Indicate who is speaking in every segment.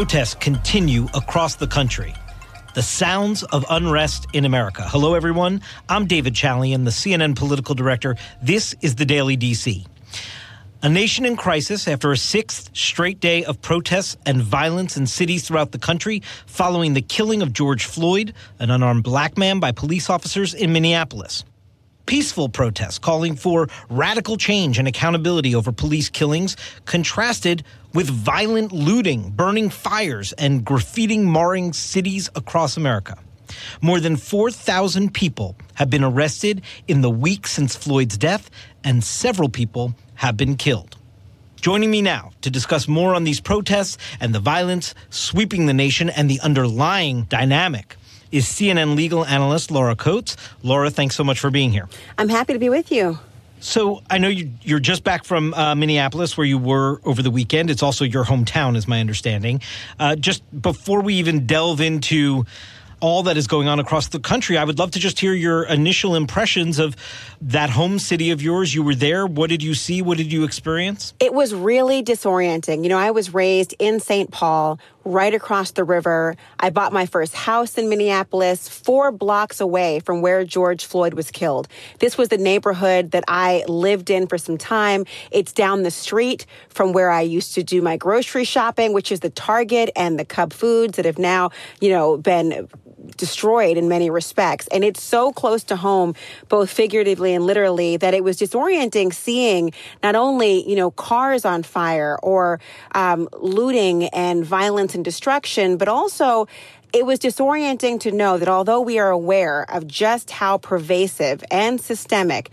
Speaker 1: Protests continue across the country. The sounds of unrest in America. Hello, everyone. I'm David Chalian, the CNN political director. This is the Daily DC. A nation in crisis after a sixth straight day of protests and violence in cities throughout the country following the killing of George Floyd, an unarmed black man, by police officers in Minneapolis peaceful protests calling for radical change and accountability over police killings contrasted with violent looting, burning fires, and graffiti marring cities across America. More than 4,000 people have been arrested in the week since Floyd's death, and several people have been killed. Joining me now to discuss more on these protests and the violence sweeping the nation and the underlying dynamic is CNN legal analyst Laura Coates. Laura, thanks so much for being here.
Speaker 2: I'm happy to be with you.
Speaker 1: So I know you, are just back from uh, Minneapolis, where you were over the weekend. It's also your hometown, is my understanding. Uh, just before we even delve into all that is going on across the country. I would love to just hear your initial impressions of that home city of yours. You were there. What did you see? What did you experience?
Speaker 2: It was really disorienting. You know, I was raised in St. Paul, right across the river. I bought my first house in Minneapolis, four blocks away from where George Floyd was killed. This was the neighborhood that I lived in for some time. It's down the street from where I used to do my grocery shopping, which is the Target and the Cub Foods that have now, you know, been destroyed in many respects. And it's so close to home, both figuratively and literally, that it was disorienting seeing not only, you know, cars on fire or um, looting and violence and destruction, but also it was disorienting to know that although we are aware of just how pervasive and systemic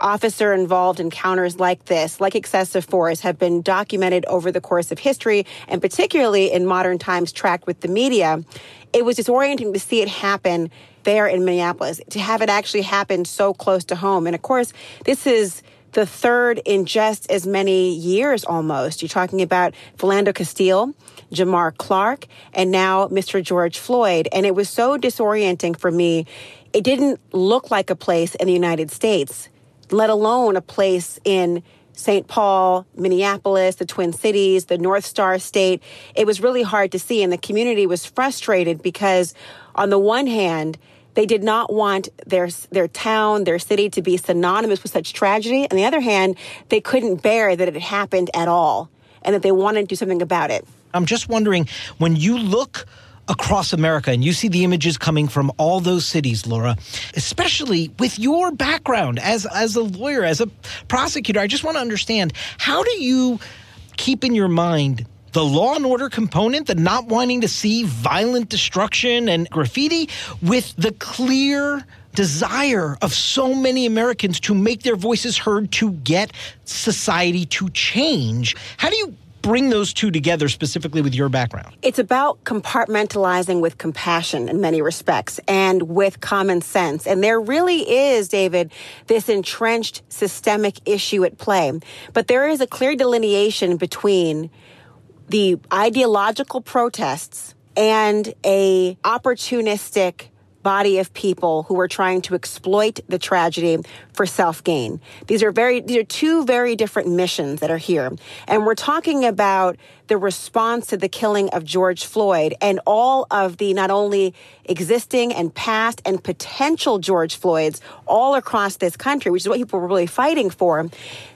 Speaker 2: officer involved encounters like this, like excessive force, have been documented over the course of history and particularly in modern times tracked with the media it was disorienting to see it happen there in Minneapolis, to have it actually happen so close to home. And of course, this is the third in just as many years almost. You're talking about Philando Castile, Jamar Clark, and now Mr. George Floyd. And it was so disorienting for me. It didn't look like a place in the United States, let alone a place in St. Paul, Minneapolis, the Twin Cities, the North Star State. It was really hard to see, and the community was frustrated because, on the one hand, they did not want their their town, their city to be synonymous with such tragedy. On the other hand, they couldn't bear that it had happened at all, and that they wanted to do something about it.
Speaker 1: I'm just wondering when you look across America and you see the images coming from all those cities, Laura, especially with your background as as a lawyer, as a prosecutor, I just want to understand how do you keep in your mind the law and order component, the not wanting to see violent destruction and graffiti, with the clear desire of so many Americans to make their voices heard to get society to change. How do you bring those two together specifically with your background?
Speaker 2: It's about compartmentalizing with compassion in many respects and with common sense. And there really is, David, this entrenched systemic issue at play. But there is a clear delineation between the ideological protests and a opportunistic body of people who are trying to exploit the tragedy for self gain. These are very, these are two very different missions that are here. And we're talking about the response to the killing of George Floyd and all of the not only existing and past and potential George Floyds all across this country, which is what people were really fighting for.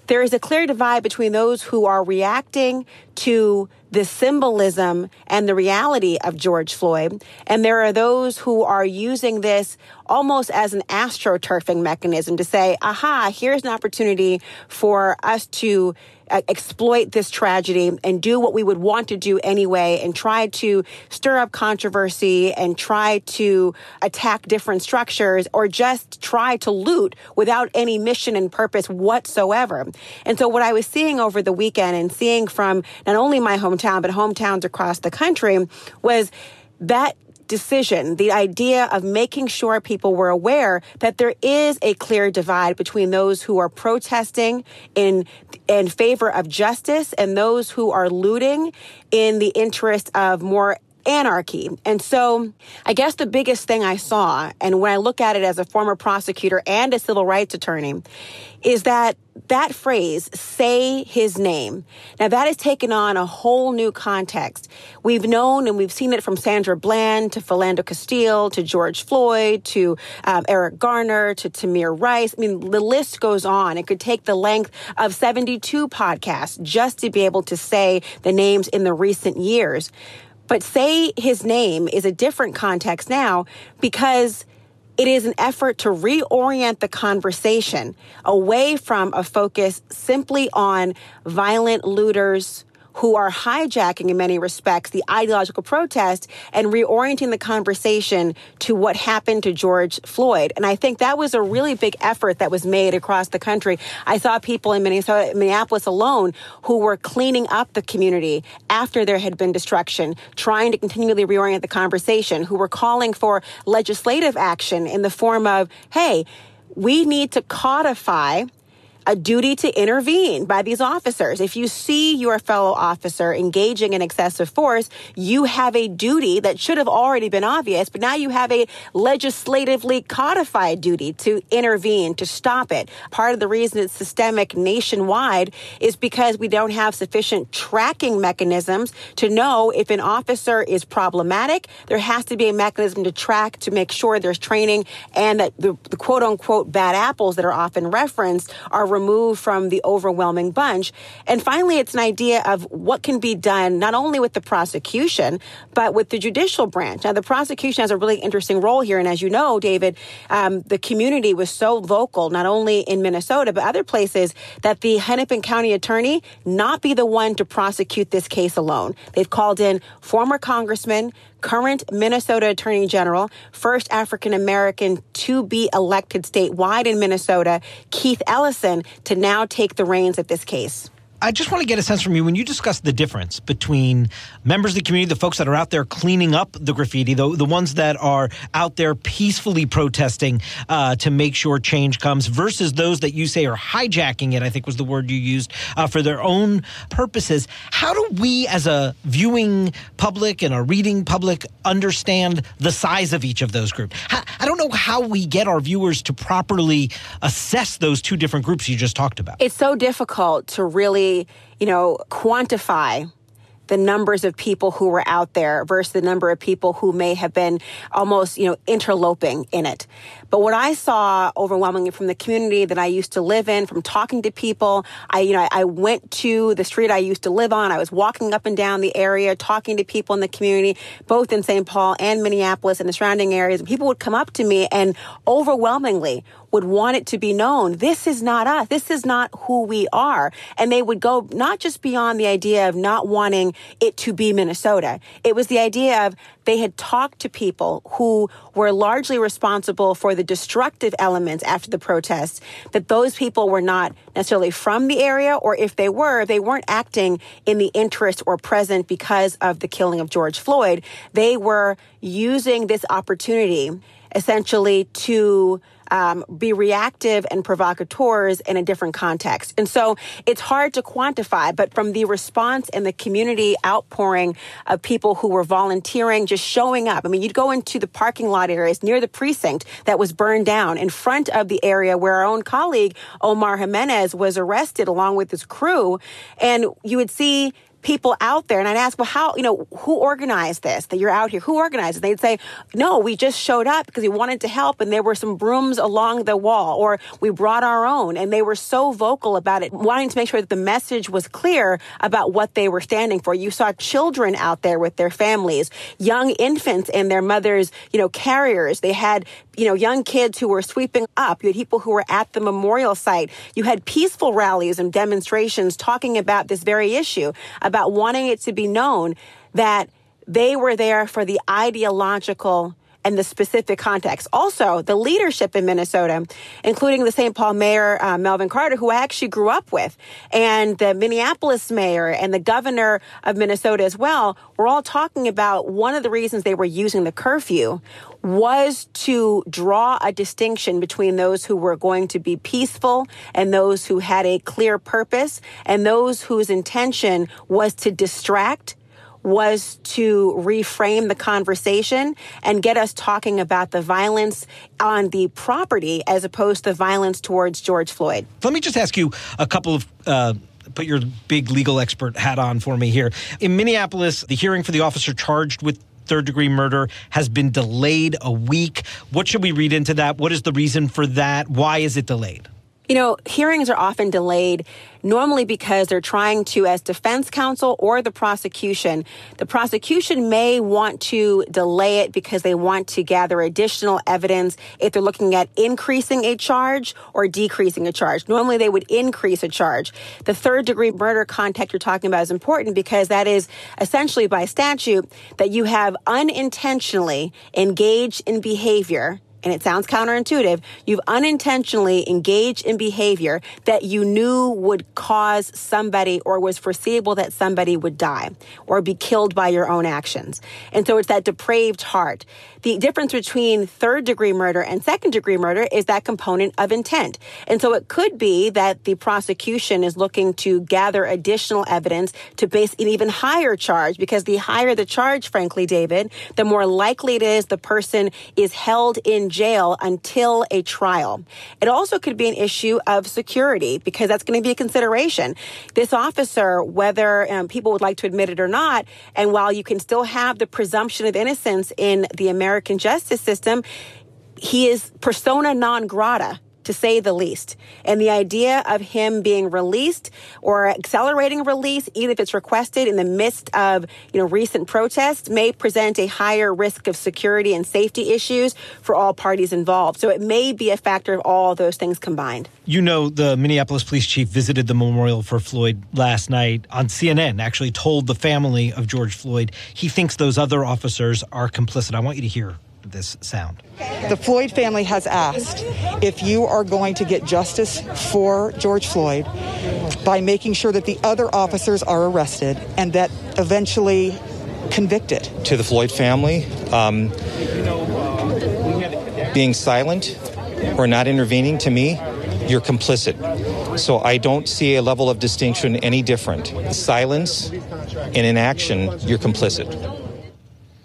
Speaker 2: There is a clear divide between those who are reacting to the symbolism and the reality of George Floyd. And there are those who are using this almost as an astroturfing mechanism to say, aha, here's an opportunity for us to uh, exploit this tragedy and do what we would want to do anyway and try to stir up controversy and try to attack different structures or just try to loot without any mission and purpose whatsoever. And so what I was seeing over the weekend and seeing from not only my hometown, but hometowns across the country was that decision, the idea of making sure people were aware that there is a clear divide between those who are protesting in in favor of justice and those who are looting in the interest of more anarchy. And so I guess the biggest thing I saw, and when I look at it as a former prosecutor and a civil rights attorney, is that that phrase, say his name. Now that has taken on a whole new context. We've known and we've seen it from Sandra Bland to Philando Castile to George Floyd to um, Eric Garner to Tamir Rice. I mean, the list goes on. It could take the length of 72 podcasts just to be able to say the names in the recent years. But say his name is a different context now because it is an effort to reorient the conversation away from a focus simply on violent looters, who are hijacking in many respects the ideological protest and reorienting the conversation to what happened to George Floyd. And I think that was a really big effort that was made across the country. I saw people in Minnesota, Minneapolis alone who were cleaning up the community after there had been destruction, trying to continually reorient the conversation, who were calling for legislative action in the form of, hey, we need to codify a duty to intervene by these officers. If you see your fellow officer engaging in excessive force, you have a duty that should have already been obvious, but now you have a legislatively codified duty to intervene, to stop it. Part of the reason it's systemic nationwide is because we don't have sufficient tracking mechanisms to know if an officer is problematic. There has to be a mechanism to track to make sure there's training and that the, the quote unquote bad apples that are often referenced are removed from the overwhelming bunch. And finally, it's an idea of what can be done not only with the prosecution, but with the judicial branch. Now, the prosecution has a really interesting role here. And as you know, David, um, the community was so vocal, not only in Minnesota, but other places, that the Hennepin County attorney not be the one to prosecute this case alone. They've called in former congressmen, current Minnesota Attorney General, first African American to be elected statewide in Minnesota, Keith Ellison, to now take the reins of this case.
Speaker 1: I just want to get a sense from you when you discuss the difference between members of the community, the folks that are out there cleaning up the graffiti, the, the ones that are out there peacefully protesting uh, to make sure change comes, versus those that you say are hijacking it, I think was the word you used, uh, for their own purposes. How do we, as a viewing public and a reading public, understand the size of each of those groups? I don't know how we get our viewers to properly assess those two different groups you just talked about.
Speaker 2: It's so difficult to really you know, quantify the numbers of people who were out there versus the number of people who may have been almost, you know, interloping in it. But what I saw overwhelmingly from the community that I used to live in, from talking to people, I, you know, I went to the street I used to live on. I was walking up and down the area, talking to people in the community, both in St. Paul and Minneapolis and the surrounding areas. And people would come up to me and overwhelmingly would want it to be known this is not us. This is not who we are. And they would go not just beyond the idea of not wanting it to be Minnesota. It was the idea of they had talked to people who were largely responsible for the destructive elements after the protests, that those people were not necessarily from the area, or if they were, they weren't acting in the interest or present because of the killing of George Floyd. They were using this opportunity essentially to um, be reactive and provocateurs in a different context. And so it's hard to quantify, but from the response and the community outpouring of people who were volunteering, just showing up. I mean, you'd go into the parking lot areas near the precinct that was burned down in front of the area where our own colleague, Omar Jimenez, was arrested along with his crew. And you would see people out there and I'd ask, well, how, you know, who organized this that you're out here? Who organized it? They'd say, no, we just showed up because we wanted to help and there were some brooms along the wall or we brought our own. And they were so vocal about it, wanting to make sure that the message was clear about what they were standing for. You saw children out there with their families, young infants and their mothers, you know, carriers. They had, you know, young kids who were sweeping up. You had people who were at the memorial site. You had peaceful rallies and demonstrations talking about this very issue, about wanting it to be known that they were there for the ideological and the specific context. Also, the leadership in Minnesota, including the St. Paul mayor, uh, Melvin Carter, who I actually grew up with, and the Minneapolis mayor and the governor of Minnesota as well, were all talking about one of the reasons they were using the curfew was to draw a distinction between those who were going to be peaceful and those who had a clear purpose and those whose intention was to distract was to reframe the conversation and get us talking about the violence on the property as opposed to violence towards George Floyd.
Speaker 1: Let me just ask you a couple of. Uh, put your big legal expert hat on for me here. In Minneapolis, the hearing for the officer charged with third degree murder has been delayed a week. What should we read into that? What is the reason for that? Why is it delayed?
Speaker 2: You know, hearings are often delayed normally because they're trying to, as defense counsel or the prosecution, the prosecution may want to delay it because they want to gather additional evidence if they're looking at increasing a charge or decreasing a charge. Normally they would increase a charge. The third degree murder contact you're talking about is important because that is essentially by statute that you have unintentionally engaged in behavior and it sounds counterintuitive, you've unintentionally engaged in behavior that you knew would cause somebody or was foreseeable that somebody would die or be killed by your own actions. And so it's that depraved heart. The difference between third degree murder and second degree murder is that component of intent. And so it could be that the prosecution is looking to gather additional evidence to base an even higher charge because the higher the charge, frankly, David, the more likely it is the person is held in jail until a trial. It also could be an issue of security because that's going to be a consideration. This officer, whether um, people would like to admit it or not, and while you can still have the presumption of innocence in the American justice system, he is persona non grata to say the least. And the idea of him being released or accelerating release, even if it's requested in the midst of, you know, recent protests may present a higher risk of security and safety issues for all parties involved. So it may be a factor of all those things combined.
Speaker 1: You know, the Minneapolis police chief visited the memorial for Floyd last night on CNN, actually told the family of George Floyd he thinks those other officers are complicit. I want you to hear this sound.
Speaker 3: The Floyd family has asked if you are going to get justice for George Floyd by making sure that the other officers are arrested and that eventually convicted.
Speaker 4: To the Floyd family, um, being silent or not intervening to me, you're complicit. So I don't see a level of distinction any different. Silence and inaction, you're complicit.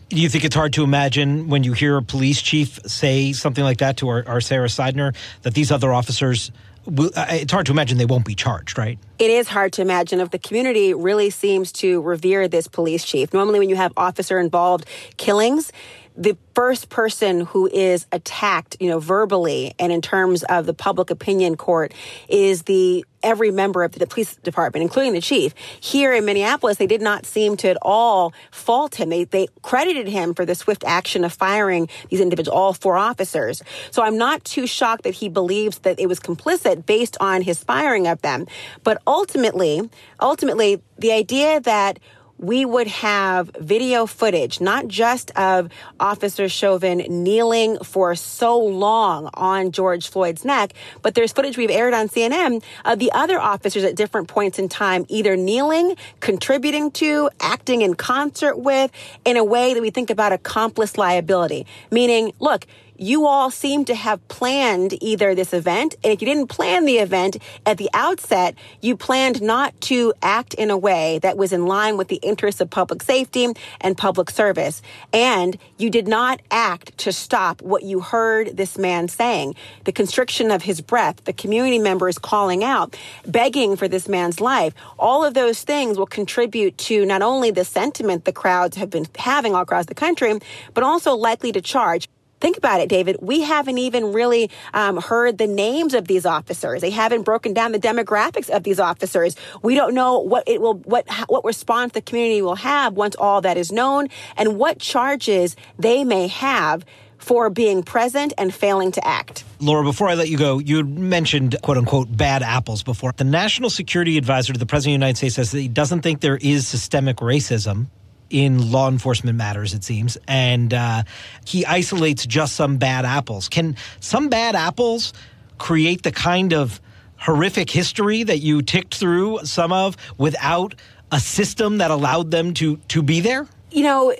Speaker 1: Do you think it's hard to imagine when you hear a police chief say something like that to our, our Sara Sidner that these other officers? Uh, it's hard to imagine they won't be charged, right?
Speaker 2: It is hard to imagine if the community really seems to revere this police chief. Normally, when you have officer involved killings, the first person who is attacked, you know, verbally and in terms of the public opinion court is the every member of the police department, including the chief. Here in Minneapolis, they did not seem to at all fault him. They, they credited him for the swift action of firing these individuals, all four officers. So I'm not too shocked that he believes that it was complicit based on his firing of them. But ultimately, ultimately, the idea that we would have video footage, not just of Officer Chauvin kneeling for so long on George Floyd's neck, but there's footage we've aired on CNN of the other officers at different points in time, either kneeling, contributing to, acting in concert with, in a way that we think about accomplice liability. Meaning, look, you all seem to have planned either this event, and if you didn't plan the event at the outset, you planned not to act in a way that was in line with the interests of public safety and public service. And you did not act to stop what you heard this man saying. The constriction of his breath, the community members calling out, begging for this man's life. All of those things will contribute to not only the sentiment the crowds have been having all across the country, but also likely to charge. Think about it, David. We haven't even really um, heard the names of these officers. They haven't broken down the demographics of these officers. We don't know what it will, what what response the community will have once all that is known, and what charges they may have for being present and failing to act.
Speaker 1: Laura, before I let you go, you mentioned quote unquote bad apples before. The National Security Advisor to the President of the United States says that he doesn't think there is systemic racism in law enforcement matters, it seems, and uh, he isolates just some bad apples. Can some bad apples create the kind of horrific history that you ticked through some of without a system that allowed them to to be there?
Speaker 2: You know,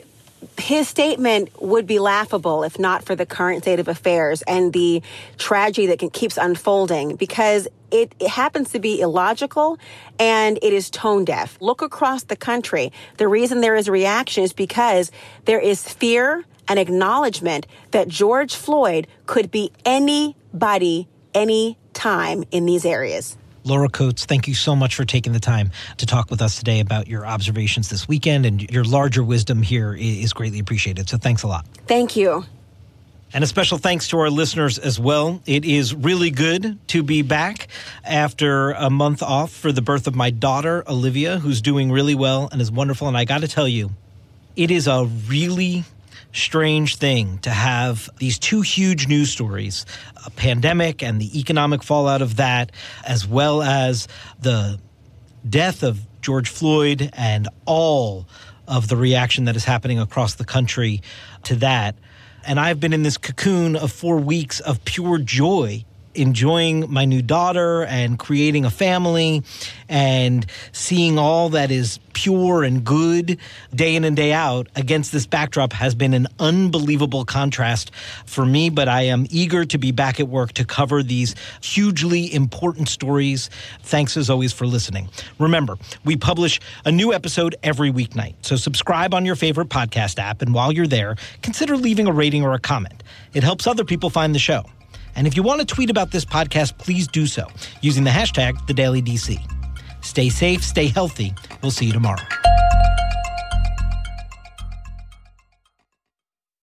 Speaker 2: his statement would be laughable if not for the current state of affairs and the tragedy that can, keeps unfolding because it, it, happens to be illogical and it is tone deaf. Look across the country. The reason there is reaction is because there is fear and acknowledgement that George Floyd could be anybody, any time in these areas.
Speaker 1: Laura Coates, thank you so much for taking the time to talk with us today about your observations this weekend and your larger wisdom here is greatly appreciated. So thanks a lot.
Speaker 2: Thank you.
Speaker 1: And a special thanks to our listeners as well. It is really good to be back after a month off for the birth of my daughter, Olivia, who's doing really well and is wonderful. And I got to tell you, it is a really strange thing to have these two huge news stories a pandemic and the economic fallout of that, as well as the death of George Floyd and all of the reaction that is happening across the country to that. And I've been in this cocoon of four weeks of pure joy enjoying my new daughter and creating a family and seeing all that is pure and good day in and day out against this backdrop has been an unbelievable contrast for me. But I am eager to be back at work to cover these hugely important stories. Thanks as always for listening. Remember, we publish a new episode every weeknight. So subscribe on your favorite podcast app. And while you're there, consider leaving a rating or a comment. It helps other people find the show. And if you want to tweet about this podcast, please do so using the hashtag TheDailyDC. Stay safe, stay healthy. We'll see you tomorrow.